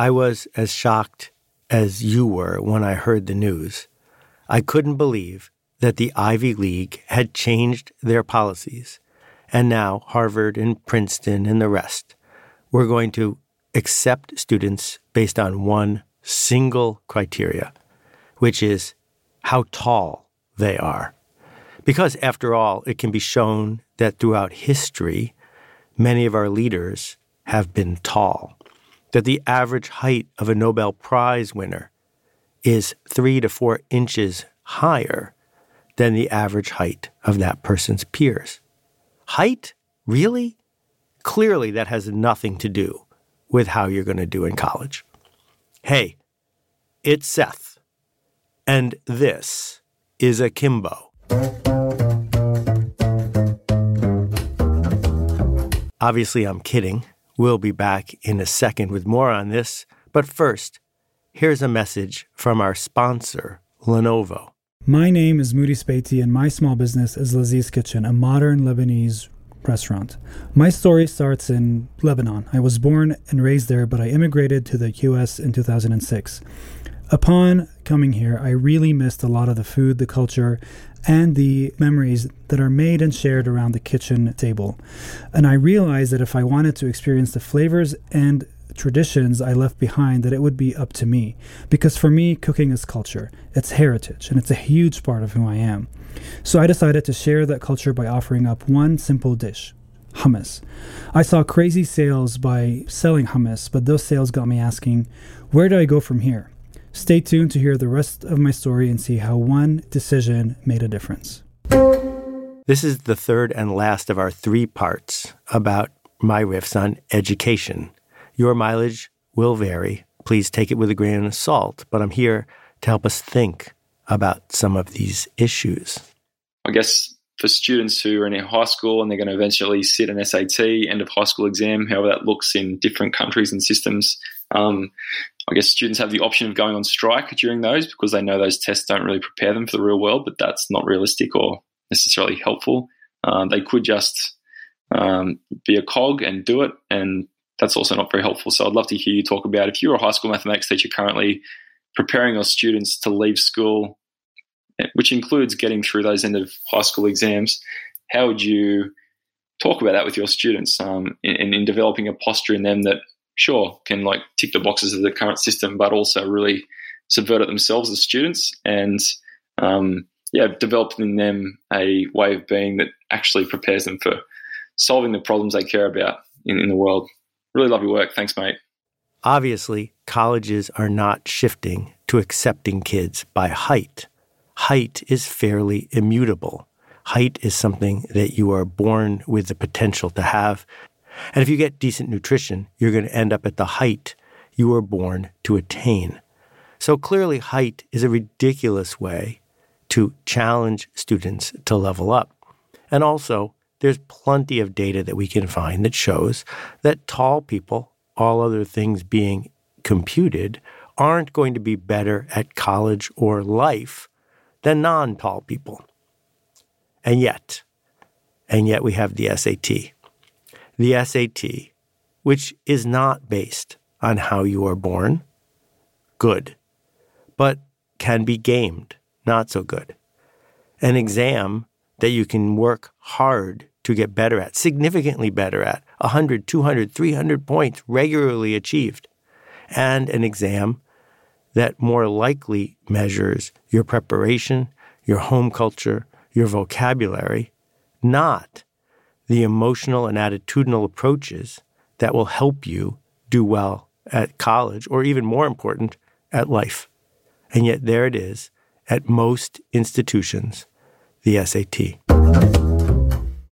I was as shocked as you were when I heard the news. I couldn't believe that the Ivy League had changed their policies, and now Harvard and Princeton and the rest were going to accept students based on one single criteria, which is how tall they are. Because, after all, it can be shown that throughout history, many of our leaders have been tall, that the average height of a Nobel Prize winner is three to four inches higher than the average height of that person's peers. Height? Really? Clearly, that has nothing to do with how you're going to do in college. Hey, it's Seth, and this is Akimbo. Obviously, I'm kidding. We'll be back in a second with more on this, but first, here's a message from our sponsor, Lenovo. My name is Moudi Sbeity, and my small business is Laziz Kitchen, a modern Lebanese restaurant. My story starts in Lebanon. I was born and raised there, but I immigrated to the US in 2006. Upon coming here, I really missed a lot of the food, the culture, and the memories that are made and shared around the kitchen table. And I realized that if I wanted to experience the flavors and traditions I left behind that it would be up to me. Because for me, cooking is culture, it's heritage, and it's a huge part of who I am. So I decided to share that culture by offering up one simple dish hummus. I saw crazy sales by selling hummus, but those sales got me asking, where do I go from here? Stay tuned to hear the rest of my story and see how one decision made a difference. This is the third and last of our three parts about my riffs on education. Your mileage will vary. Please take it with a grain of salt, but I'm here to help us think about some of these issues. I guess for students who are in high school and they're going to eventually sit an SAT, end of high school exam, however that looks in different countries and systems, um, I guess students have the option of going on strike during those because they know those tests don't really prepare them for the real world, but that's not realistic or necessarily helpful. Um, they could just um, be a cog and do it and that's also not very helpful. So I'd love to hear you talk about if you're a high school mathematics teacher currently preparing your students to leave school, which includes getting through those end of high school exams, how would you talk about that with your students um, in, in developing a posture in them that sure can like tick the boxes of the current system, but also really subvert it themselves as students and um, yeah, develop in them a way of being that actually prepares them for solving the problems they care about in, in the world. Really love your work. Thanks, mate. Obviously, colleges are not shifting to accepting kids by height. Height is fairly immutable. Height is something that you are born with the potential to have. And if you get decent nutrition, you're going to end up at the height you were born to attain. So clearly, height is a ridiculous way to challenge students to level up. And also, there's plenty of data that we can find that shows that tall people, all other things being computed, aren't going to be better at college or life than non tall people. And yet, and yet we have the SAT. The SAT, which is not based on how you are born, good, but can be gamed, not so good. An exam that you can work hard to get better at, significantly better at, 100, 200, 300 points regularly achieved, and an exam that more likely measures your preparation, your home culture, your vocabulary, not the emotional and attitudinal approaches that will help you do well at college, or even more important, at life. And yet, there it is at most institutions the SAT.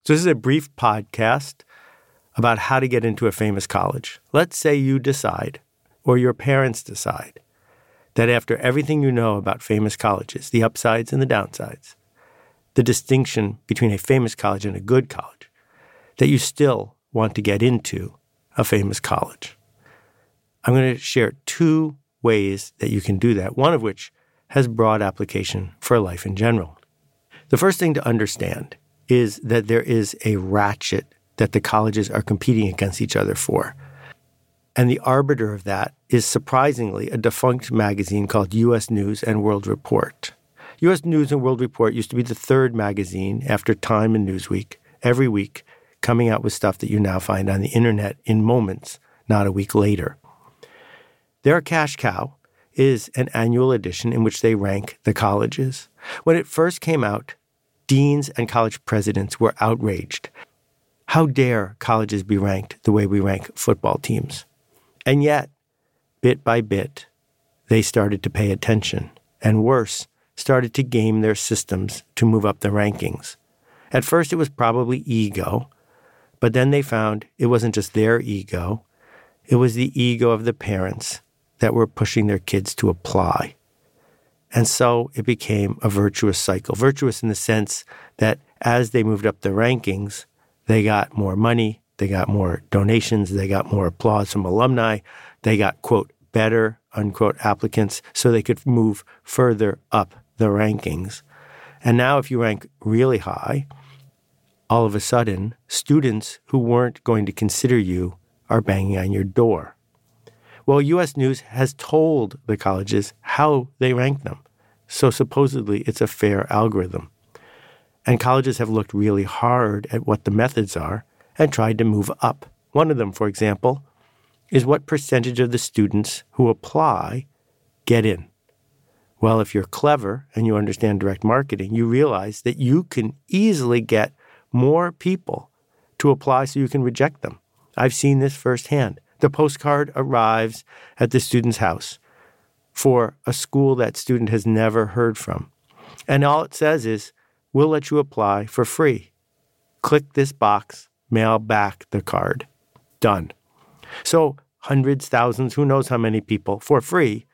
So, this is a brief podcast about how to get into a famous college. Let's say you decide, or your parents decide, that after everything you know about famous colleges, the upsides and the downsides, the distinction between a famous college and a good college, that you still want to get into a famous college. I'm going to share two ways that you can do that, one of which has broad application for life in general. The first thing to understand is that there is a ratchet that the colleges are competing against each other for. And the arbiter of that is surprisingly a defunct magazine called U.S. News and World Report. U.S. News and World Report used to be the third magazine after Time and Newsweek, every week, coming out with stuff that you now find on the internet in moments, not a week later. Their cash cow is an annual edition in which they rank the colleges. When it first came out, deans and college presidents were outraged. How dare colleges be ranked the way we rank football teams? And yet, bit by bit, they started to pay attention, and worse, started to game their systems to move up the rankings. At first, it was probably ego, but then they found it wasn't just their ego, it was the ego of the parents that were pushing their kids to apply. And so it became a virtuous cycle. Virtuous in the sense that as they moved up the rankings, they got more money, they got more donations, they got more applause from alumni, they got, quote, better, unquote, applicants, so they could move further up the rankings. And now, if you rank really high, all of a sudden, students who weren't going to consider you are banging on your door. Well, US News has told the colleges how they rank them. So supposedly it's a fair algorithm. And colleges have looked really hard at what the methods are and tried to move up. One of them, for example, is what percentage of the students who apply get in. Well, if you're clever and you understand direct marketing, you realize that you can easily get more people to apply so you can reject them. I've seen this firsthand. The postcard arrives at the student's house for a school that student has never heard from. And all it says is, we'll let you apply for free. Click this box, mail back the card. Done. So, hundreds, thousands, who knows how many people for free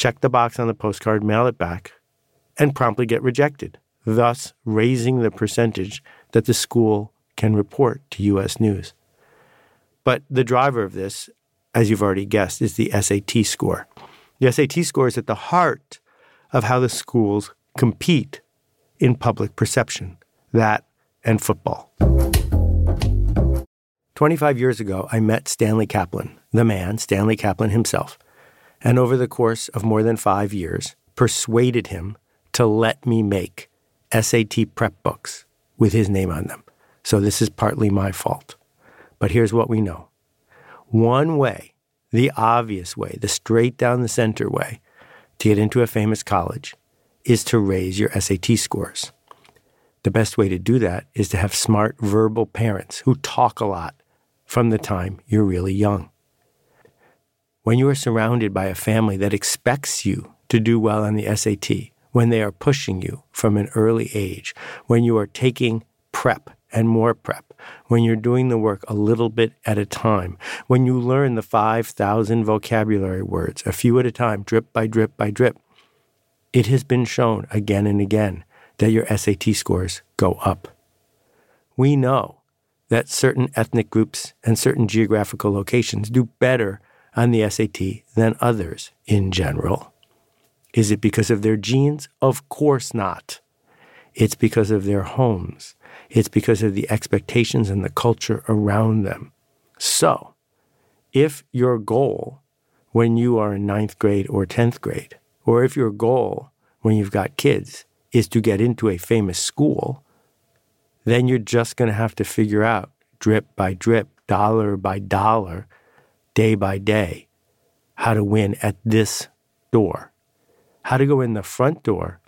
check the box on the postcard, mail it back, and promptly get rejected, thus raising the percentage that the school can report to U.S. News. But the driver of this, as you've already guessed, is the SAT score. The SAT score is at the heart of how the schools compete in public perception, that and football. 25 years ago, I met Stanley Kaplan, the man, Stanley Kaplan himself, and over the course of more than five years, persuaded him to let me make SAT prep books with his name on them. So this is partly my fault. But here's what we know one way, the obvious way, the straight down the center way to get into a famous college is to raise your SAT scores. The best way to do that is to have smart verbal parents who talk a lot from the time you're really young. When you are surrounded by a family that expects you to do well on the SAT, when they are pushing you from an early age, when you are taking prep and more prep, when you're doing the work a little bit at a time, when you learn the 5,000 vocabulary words, a few at a time, drip by drip by drip, it has been shown again and again that your SAT scores go up. We know that certain ethnic groups and certain geographical locations do better on the SAT than others in general. Is it because of their genes? Of course not. It's because of their homes. It's because of the expectations and the culture around them. So, if your goal when you are in ninth grade or 10th grade, or if your goal when you've got kids is to get into a famous school, then you're just going to have to figure out drip by drip, dollar by dollar, day by day, how to win at this door how to go in the front door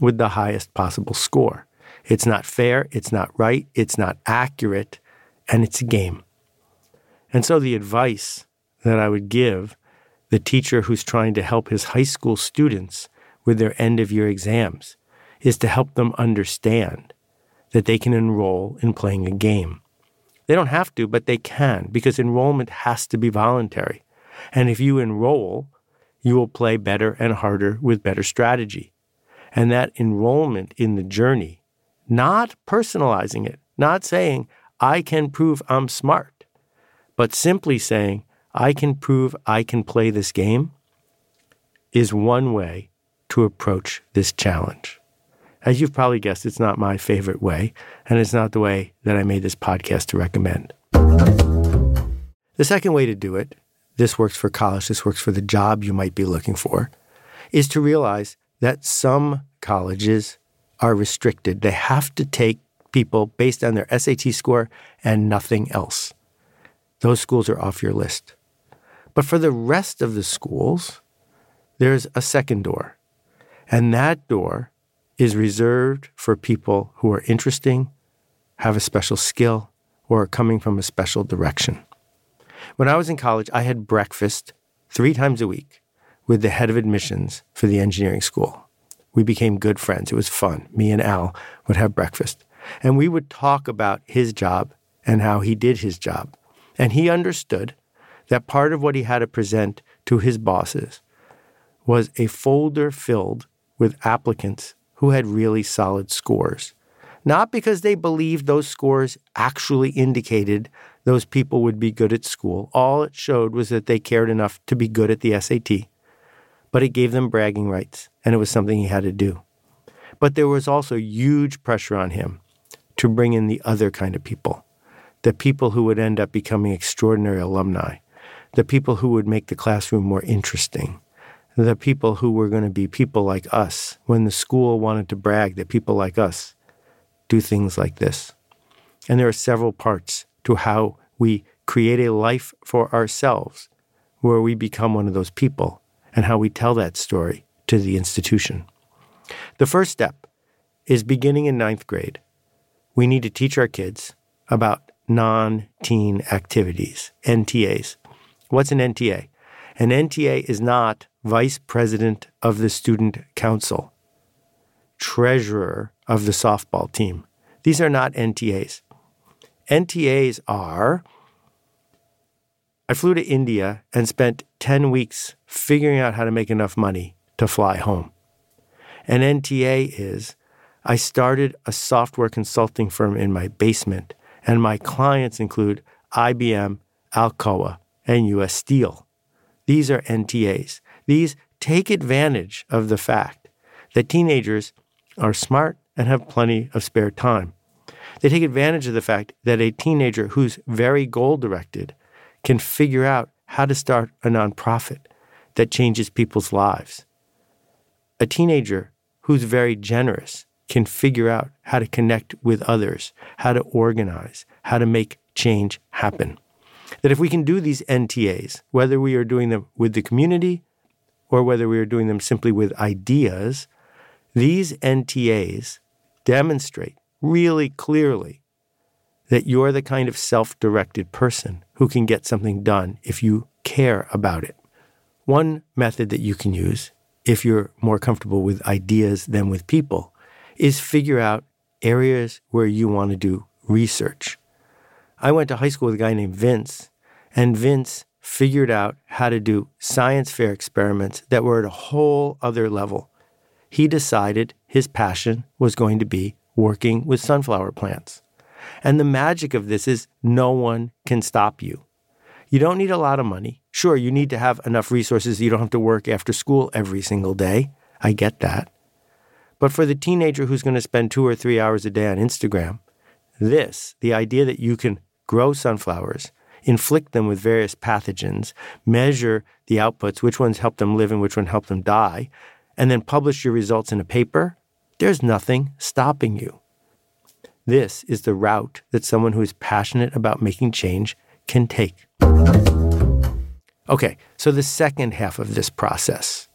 with the highest possible score. It's not fair, it's not right, it's not accurate, and it's a game. And so the advice that I would give the teacher who's trying to help his high school students with their end of year exams is to help them understand that they can enroll in playing a game. They don't have to, but they can because enrollment has to be voluntary. And if you enroll you will play better and harder with better strategy. And that enrollment in the journey, not personalizing it, not saying, I can prove I'm smart, but simply saying, I can prove I can play this game, is one way to approach this challenge. As you've probably guessed, it's not my favorite way, and it's not the way that I made this podcast to recommend. The second way to do it this works for college, this works for the job you might be looking for, is to realize that some colleges are restricted. They have to take people based on their SAT score and nothing else. Those schools are off your list. But for the rest of the schools, there's a second door. And that door is reserved for people who are interesting, have a special skill, or are coming from a special direction. When I was in college, I had breakfast three times a week with the head of admissions for the engineering school. We became good friends. It was fun. Me and Al would have breakfast. And we would talk about his job and how he did his job. And he understood that part of what he had to present to his bosses was a folder filled with applicants who had really solid scores. Not because they believed those scores actually indicated those people would be good at school. All it showed was that they cared enough to be good at the SAT. But it gave them bragging rights, and it was something he had to do. But there was also huge pressure on him to bring in the other kind of people the people who would end up becoming extraordinary alumni, the people who would make the classroom more interesting, the people who were going to be people like us when the school wanted to brag that people like us do things like this. And there are several parts to how we create a life for ourselves where we become one of those people and how we tell that story to the institution. The first step is beginning in ninth grade. We need to teach our kids about non teen activities, NTAs. What's an NTA? An NTA is not vice president of the student council, treasurer of the softball team. These are not NTAs. NTAs are I flew to India and spent 10 weeks figuring out how to make enough money to fly home. An NTA is I started a software consulting firm in my basement, and my clients include IBM, Alcoa, and US Steel. These are NTAs. These take advantage of the fact that teenagers are smart and have plenty of spare time. They take advantage of the fact that a teenager who's very goal directed can figure out how to start a nonprofit that changes people's lives. A teenager who's very generous can figure out how to connect with others, how to organize, how to make change happen. That if we can do these NTAs, whether we are doing them with the community or whether we are doing them simply with ideas, these NTAs demonstrate really clearly that you're the kind of self directed person who can get something done if you care about it. One method that you can use, if you're more comfortable with ideas than with people, is figure out areas where you want to do research. I went to high school with a guy named Vince, and Vince figured out how to do science fair experiments that were at a whole other level. He decided his passion was going to be working with sunflower plants. And the magic of this is no one can stop you. You don't need a lot of money. Sure, you need to have enough resources. You don't have to work after school every single day. I get that. But for the teenager who's going to spend two or three hours a day on Instagram, this, the idea that you can grow sunflowers, inflict them with various pathogens, measure the outputs, which ones help them live and which one help them die, and then publish your results in a paper, there's nothing stopping you. This is the route that someone who is passionate about making change can take. Okay, so the second half of this process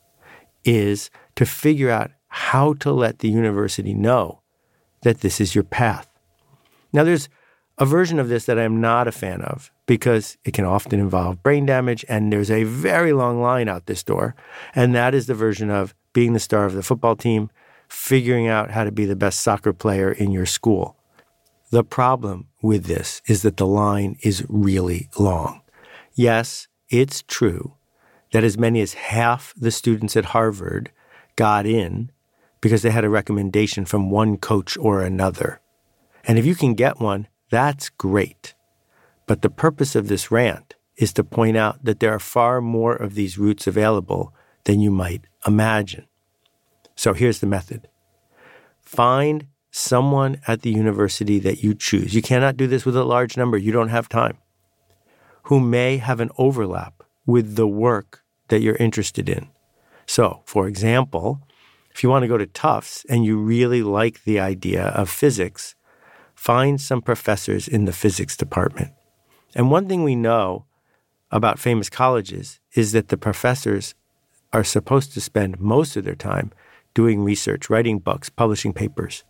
is to figure out how to let the university know that this is your path. Now, there's a version of this that I'm not a fan of because it can often involve brain damage, and there's a very long line out this door. And that is the version of being the star of the football team figuring out how to be the best soccer player in your school. The problem with this is that the line is really long. Yes, it's true that as many as half the students at Harvard got in because they had a recommendation from one coach or another. And if you can get one, that's great. But the purpose of this rant is to point out that there are far more of these routes available than you might imagine. So here's the method find someone at the university that you choose. You cannot do this with a large number, you don't have time, who may have an overlap with the work that you're interested in. So, for example, if you want to go to Tufts and you really like the idea of physics, find some professors in the physics department. And one thing we know about famous colleges is that the professors are supposed to spend most of their time doing research, writing books, publishing papers.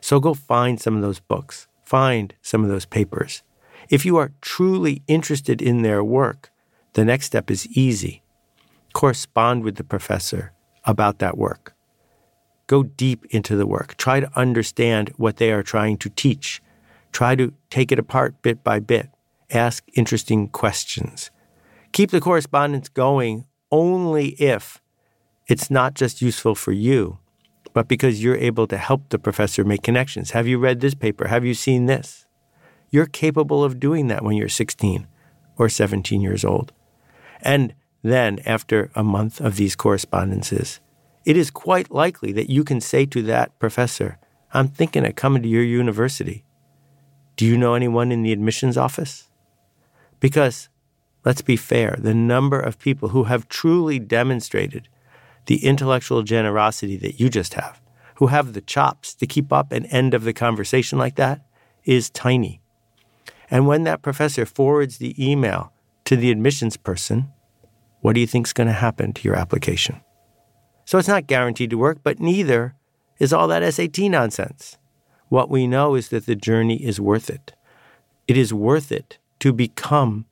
So go find some of those books, find some of those papers. If you are truly interested in their work, the next step is easy. Correspond with the professor about that work. Go deep into the work. Try to understand what they are trying to teach. Try to take it apart bit by bit. Ask interesting questions. Keep the correspondence going only if it's not just useful for you, but because you're able to help the professor make connections. Have you read this paper? Have you seen this? You're capable of doing that when you're 16 or 17 years old. And then, after a month of these correspondences, it is quite likely that you can say to that professor, I'm thinking of coming to your university. Do you know anyone in the admissions office? Because, let's be fair, the number of people who have truly demonstrated the intellectual generosity that you just have, who have the chops to keep up an end of the conversation like that, is tiny. And when that professor forwards the email to the admissions person, what do you think is going to happen to your application? So it's not guaranteed to work, but neither is all that SAT nonsense. What we know is that the journey is worth it. It is worth it to become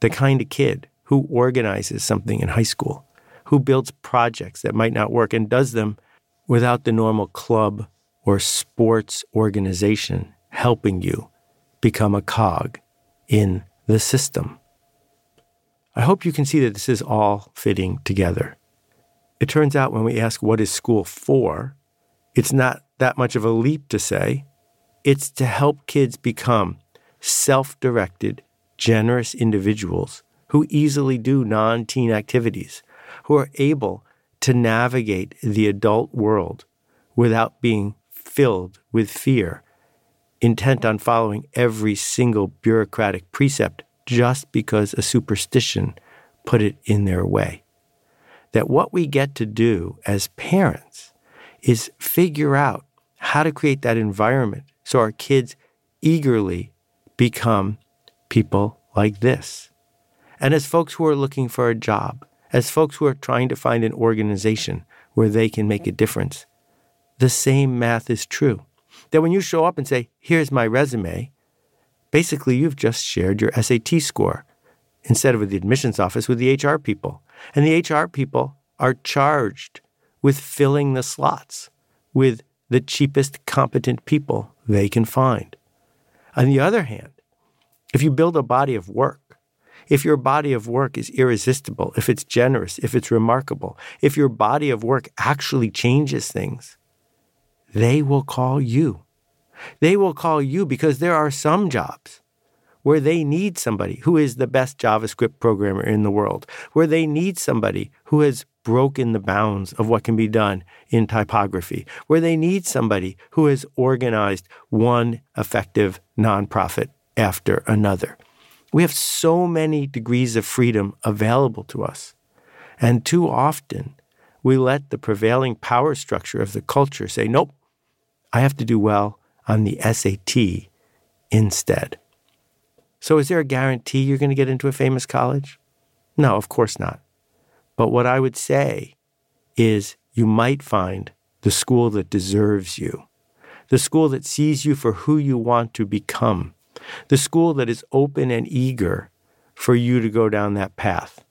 the kind of kid who organizes something in high school, who builds projects that might not work and does them without the normal club or sports organization helping you become a cog in the system. I hope you can see that this is all fitting together. It turns out when we ask what is school for, it's not that much of a leap to say it's to help kids become self directed, generous individuals who easily do non teen activities, who are able to navigate the adult world without being filled with fear, intent on following every single bureaucratic precept just because a superstition put it in their way that what we get to do as parents is figure out how to create that environment so our kids eagerly become people like this. And as folks who are looking for a job, as folks who are trying to find an organization where they can make a difference, the same math is true. That when you show up and say, Here's my resume, basically you've just shared your SAT score instead of with the admissions office with the HR people. And the HR people are charged with filling the slots with the cheapest competent people they can find. On the other hand, if you build a body of work, if your body of work is irresistible, if it's generous, if it's remarkable, if your body of work actually changes things, they will call you. They will call you because there are some jobs where they need somebody who is the best JavaScript programmer in the world, where they need somebody who has broken the bounds of what can be done in typography, where they need somebody who has organized one effective nonprofit after another. We have so many degrees of freedom available to us. And too often, we let the prevailing power structure of the culture say, nope, I have to do well on the SAT instead. So, is there a guarantee you're going to get into a famous college? No, of course not. But what I would say is you might find the school that deserves you, the school that sees you for who you want to become, the school that is open and eager for you to go down that path.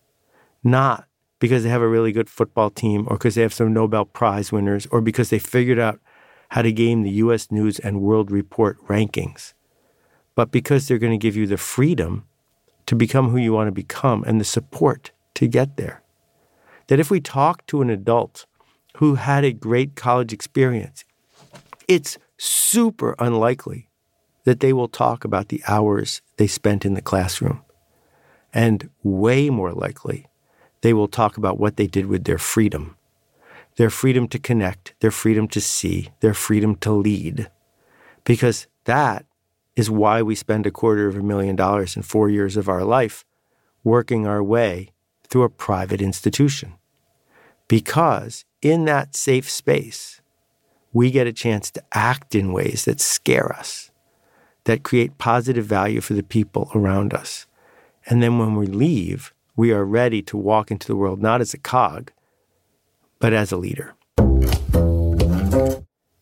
Not because they have a really good football team or because they have some Nobel Prize winners or because they figured out how to game the US News and World Report rankings but because they're going to give you the freedom to become who you want to become and the support to get there. That if we talk to an adult who had a great college experience, it's super unlikely that they will talk about the hours they spent in the classroom. And way more likely, they will talk about what they did with their freedom their freedom to connect, their freedom to see, their freedom to lead. Because that is why we spend a quarter of a million dollars in four years of our life working our way through a private institution. Because in that safe space, we get a chance to act in ways that scare us, that create positive value for the people around us. And then when we leave, we are ready to walk into the world not as a cog, but as a leader.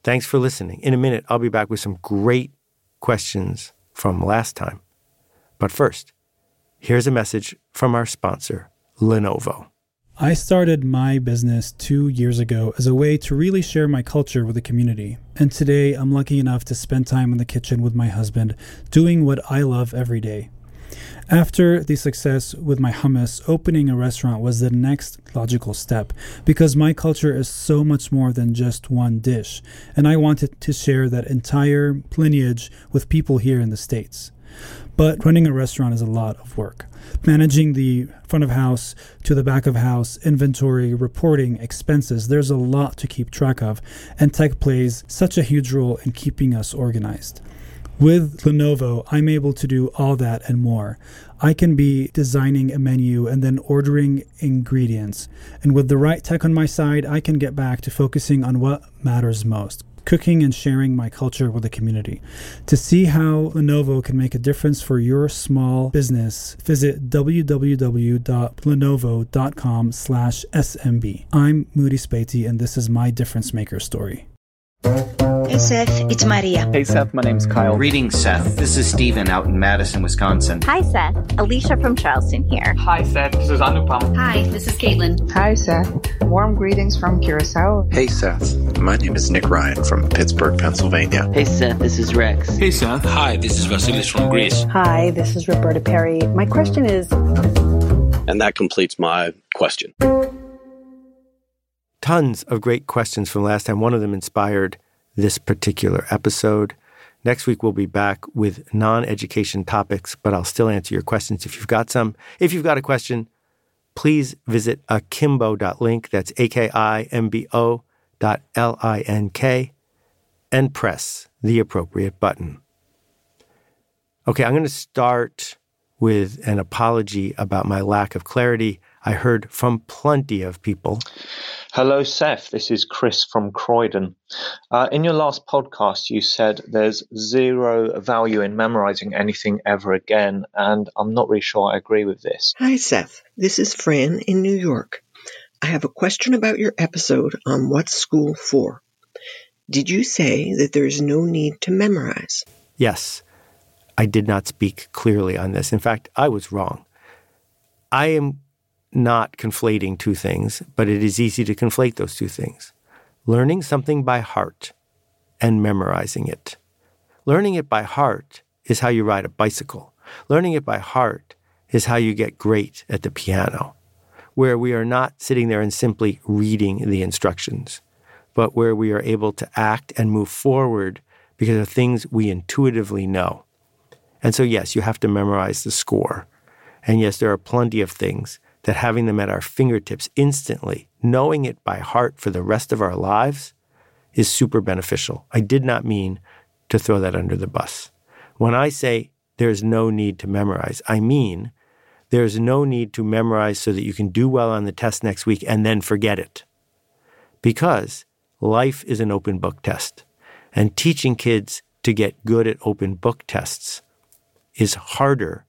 Thanks for listening. In a minute, I'll be back with some great questions from last time. But first, here's a message from our sponsor, Lenovo. I started my business two years ago as a way to really share my culture with the community. And today I'm lucky enough to spend time in the kitchen with my husband, doing what I love every day. After the success with my hummus, opening a restaurant was the next logical step because my culture is so much more than just one dish, and I wanted to share that entire lineage with people here in the States. But running a restaurant is a lot of work. Managing the front of house to the back of house, inventory, reporting, expenses, there's a lot to keep track of, and tech plays such a huge role in keeping us organized. With Lenovo, I'm able to do all that and more. I can be designing a menu and then ordering ingredients. And with the right tech on my side, I can get back to focusing on what matters most cooking and sharing my culture with the community. To see how Lenovo can make a difference for your small business, visit www.lenovo.com/smb. I'm Moudi Sbeity, and this is my difference maker story. Hey Seth, it's Maria. Hey Seth, my name's Kyle. Greetings, Seth. This is Steven out in Madison, Wisconsin. Hi Seth, Alicia from Charleston here. Hi Seth, this is Anupam. Hi, this is Caitlin. Hi Seth, warm greetings from Curacao. Hey Seth, my name is Nick Ryan from Pittsburgh, Pennsylvania. Hey Seth, this is Rex. Hey Seth. Hi, this is Vasilis from Greece. Hi, this is Roberta Perry. My question is. And that completes my question tons of great questions from last time. One of them inspired this particular episode. Next week, we'll be back with non education topics, but I'll still answer your questions if you've got some. If you've got a question, please visit akimbo.link, that's A K I M B O dot L I N K, and press the appropriate button. Okay, I'm going to start with an apology about my lack of clarity. I heard from plenty of people Hello, Seth. This is Chris from Croydon. Uh, in your last podcast, you said there's zero value in memorizing anything ever again, and I'm not really sure I agree with this. Hi, Seth. This is Fran in New York. I have a question about your episode on What's School For. Did you say that there's no need to memorize? Yes. I did not speak clearly on this. In fact, I was wrong. I am not conflating two things, but it is easy to conflate those two things. Learning something by heart and memorizing it. Learning it by heart is how you ride a bicycle. Learning it by heart is how you get great at the piano, where we are not sitting there and simply reading the instructions, but where we are able to act and move forward because of things we intuitively know. And so, yes, you have to memorize the score. And yes, there are plenty of things that having them at our fingertips instantly, knowing it by heart for the rest of our lives, is super beneficial. I did not mean to throw that under the bus. When I say there's no need to memorize, I mean there's no need to memorize so that you can do well on the test next week and then forget it. Because life is an open book test, and teaching kids to get good at open book tests is harder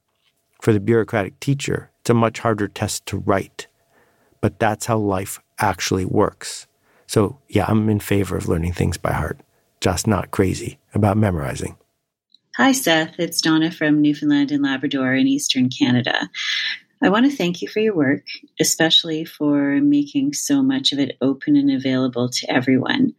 for the bureaucratic teacher it's a much harder test to write, but that's how life actually works. So, yeah, I'm in favor of learning things by heart, just not crazy about memorizing. Hi, Seth. It's Donna from Newfoundland and Labrador in Eastern Canada. I want to thank you for your work, especially for making so much of it open and available to everyone.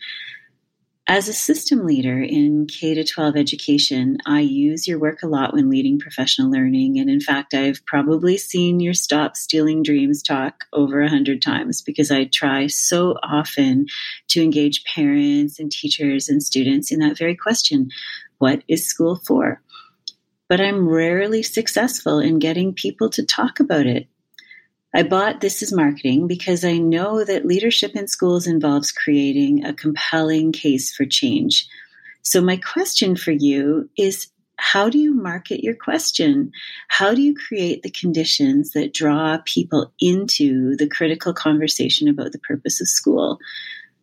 As a system leader in K to 12 education, I use your work a lot when leading professional learning. And in fact, I've probably seen your Stop Stealing Dreams talk over a hundred times because I try so often to engage parents and teachers and students in that very question what is school for? But I'm rarely successful in getting people to talk about it I bought This is Marketing because I know that leadership in schools involves creating a compelling case for change. So, my question for you is how do you market your question? How do you create the conditions that draw people into the critical conversation about the purpose of school?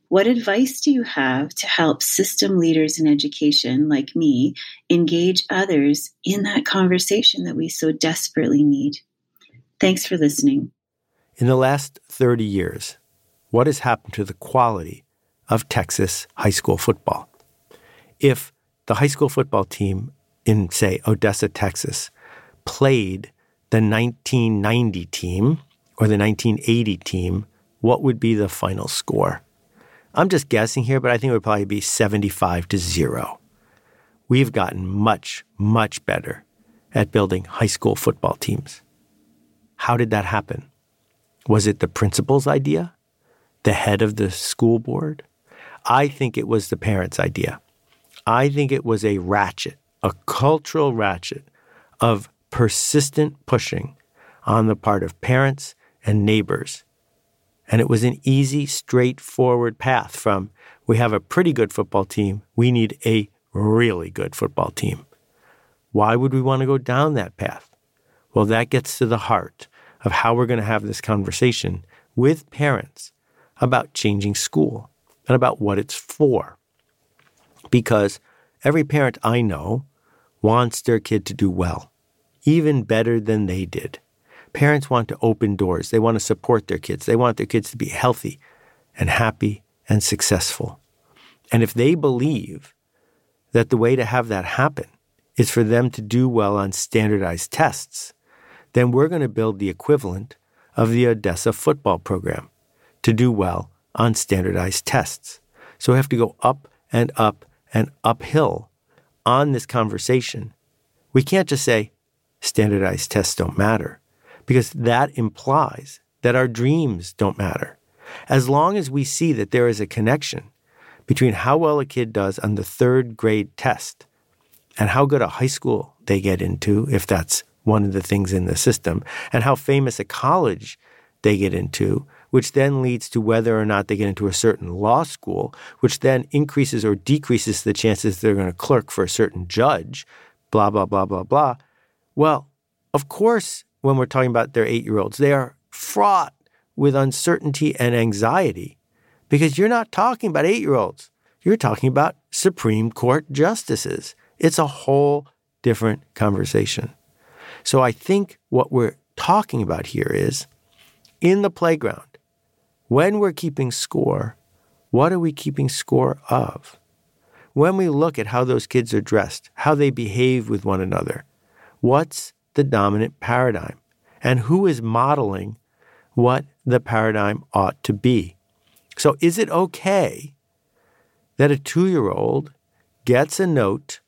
What advice do you have to help system leaders in education, like me, engage others in that conversation that we so desperately need? Thanks for listening. In the last 30 years, what has happened to the quality of Texas high school football? If the high school football team in, say, Odessa, Texas, played the 1990 team or the 1980 team, what would be the final score? I'm just guessing here, but I think it would probably be 75 to 0. We've gotten much, much better at building high school football teams. How did that happen? Was it the principal's idea? The head of the school board? I think it was the parents' idea. I think it was a ratchet a cultural ratchet of persistent pushing on the part of parents and neighbors. And it was an easy, straightforward path from we have a pretty good football team, we need a really good football team. Why would we want to go down that path? Well, that gets to the heart of how we're going to have this conversation with parents about changing school and about what it's for. Because every parent I know wants their kid to do well, even better than they did. Parents want to open doors. They want to support their kids. They want their kids to be healthy and happy and successful. And if they believe that the way to have that happen is for them to do well on standardized tests, then we're going to build the equivalent of the Odessa football program to do well on standardized tests. So we have to go up and up and uphill on this conversation, we can't just say standardized tests don't matter, because that implies that our dreams don't matter. As long as we see that there is a connection between how well a kid does on the third grade test and how good a high school they get into, if that's one of the things in the system, and how famous a college they get into, which then leads to whether or not they get into a certain law school, which then increases or decreases the chances they're going to clerk for a certain judge, blah, blah, blah, blah, blah. Well, of course, when we're talking about their eight year olds, they are fraught with uncertainty and anxiety because you're not talking about eight year olds. You're talking about Supreme Court justices. It's a whole different conversation. So I think what we're talking about here is in the playground, when we're keeping score, what are we keeping score of? When we look at how those kids are dressed, how they behave with one another, what's the dominant paradigm? And who is modeling what the paradigm ought to be? So, is it okay that a two year old gets a note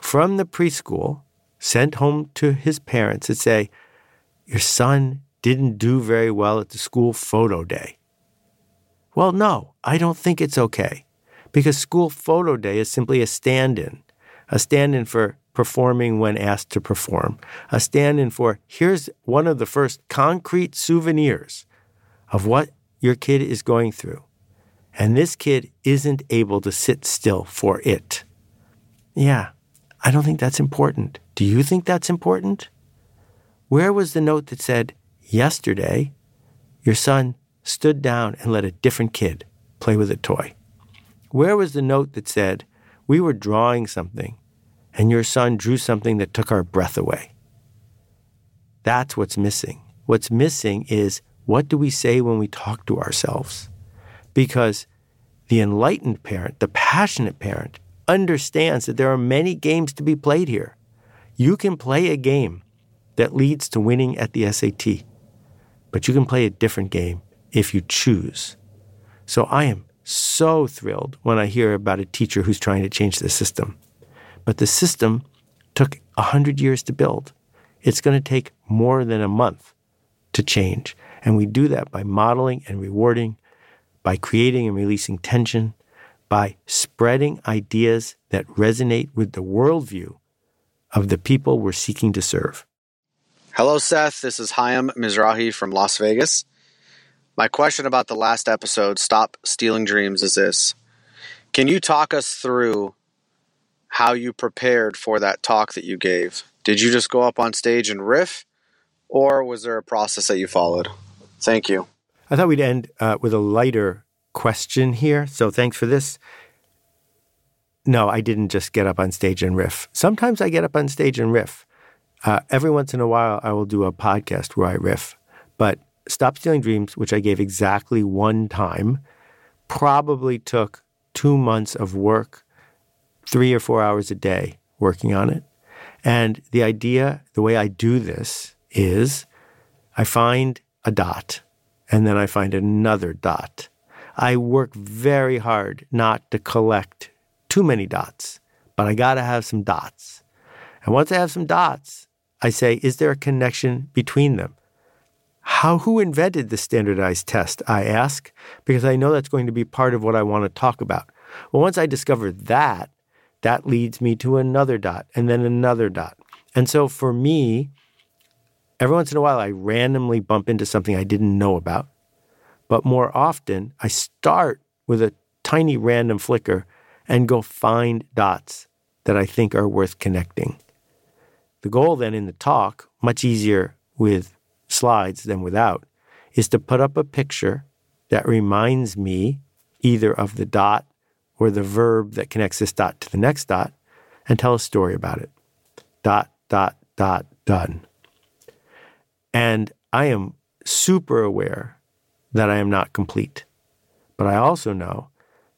from the preschool sent home to his parents and say, Your son didn't do very well at the school photo day? Well, no, I don't think it's okay because school photo day is simply a stand in, a stand in for performing when asked to perform, a stand in for here's one of the first concrete souvenirs of what your kid is going through. And this kid isn't able to sit still for it. Yeah, I don't think that's important. Do you think that's important? Where was the note that said, Yesterday, your son stood down and let a different kid play with a toy? Where was the note that said, We were drawing something and your son drew something that took our breath away? That's what's missing. What's missing is what do we say when we talk to ourselves? Because the enlightened parent, the passionate parent, understands that there are many games to be played here. You can play a game that leads to winning at the SAT, but you can play a different game if you choose. So I am so thrilled when I hear about a teacher who's trying to change the system. But the system took 100 years to build. It's going to take more than a month to change. And we do that by modeling and rewarding, by creating and releasing tension, by spreading ideas that resonate with the worldview of the people we're seeking to serve. Hello, Seth. This is Hayam Mizrahi from Las Vegas. My question about the last episode, Stop Stealing Dreams, is this Can you talk us through how you prepared for that talk that you gave. Did you just go up on stage and riff, or was there a process that you followed? Thank you. I thought we'd end uh, with a lighter question here. So thanks for this. No, I didn't just get up on stage and riff. Sometimes I get up on stage and riff. Uh, every once in a while, I will do a podcast where I riff. But Stop Stealing Dreams, which I gave exactly one time, probably took two months of work, three or four hours a day working on it. And the idea, the way I do this is I find a dot and then I find another dot. I work very hard not to collect too many dots, but I got to have some dots. And once I have some dots, I say, is there a connection between them? How, who invented the standardized test? I ask, because I know that's going to be part of what I want to talk about. Well, once I discover that, that leads me to another dot and then another dot. And so for me, every once in a while, I randomly bump into something I didn't know about. But more often, I start with a tiny random flicker and go find dots that I think are worth connecting. The goal then in the talk, much easier with slides than without, is to put up a picture that reminds me either of the dot or the verb that connects this dot to the next dot and tell a story about it. Dot, dot, dot, done. And I am super aware that I am not complete. But I also know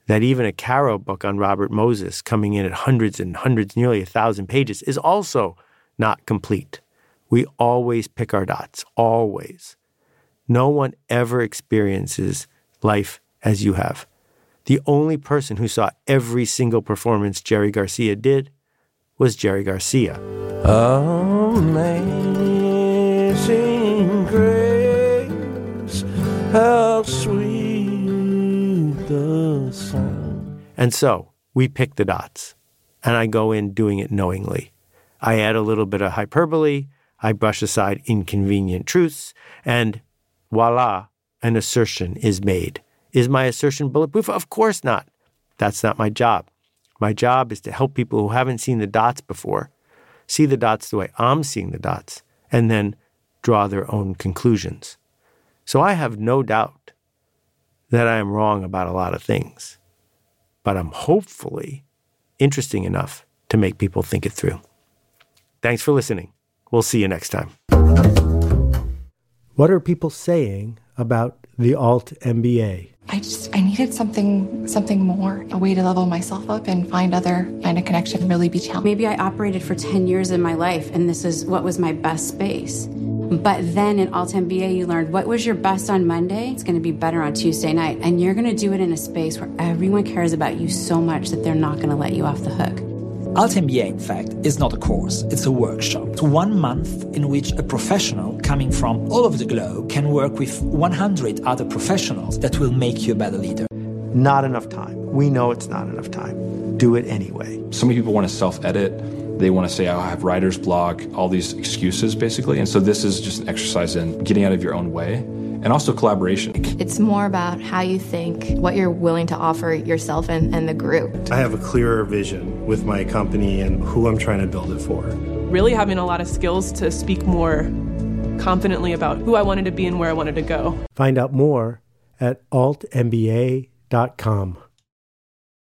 that even a Caro book on Robert Moses, coming in at hundreds and hundreds, nearly a thousand pages, is also not complete. We always pick our dots, always. No one ever experiences life as you have. The only person who saw every single performance Jerry Garcia did was Jerry Garcia. Amazing how sweet the sound. And so we pick the dots, and I go in doing it knowingly. I add a little bit of hyperbole, I brush aside inconvenient truths, and voila, an assertion is made. Is my assertion bulletproof? Of course not. That's not my job. My job is to help people who haven't seen the dots before see the dots the way I'm seeing the dots and then draw their own conclusions. So I have no doubt that I am wrong about a lot of things, but I'm hopefully interesting enough to make people think it through. Thanks for listening. We'll see you next time. What are people saying about the alt MBA? I just I needed something something more, a way to level myself up and find other find a connection, really be challenged. Maybe I operated for 10 years in my life and this is what was my best space. But then in Alt MBA, you learned what was your best on Monday, it's going to be better on Tuesday night. And you're going to do it in a space where everyone cares about you so much that they're not going to let you off the hook. Alt MBA, in fact, is not a course, it's a workshop. It's one month in which a professional coming from all over the globe can work with 100 other professionals that will make you a better leader. Not enough time. We know it's not enough time. Do it anyway. So many people want to self edit. They want to say, oh, I have writer's block, all these excuses, basically. And so this is just an exercise in getting out of your own way and also collaboration. It's more about how you think, what you're willing to offer yourself and, and the group. I have a clearer vision with my company and who I'm trying to build it for. Really having a lot of skills to speak more confidently about who I wanted to be and where I wanted to go. Find out more at altmba.com.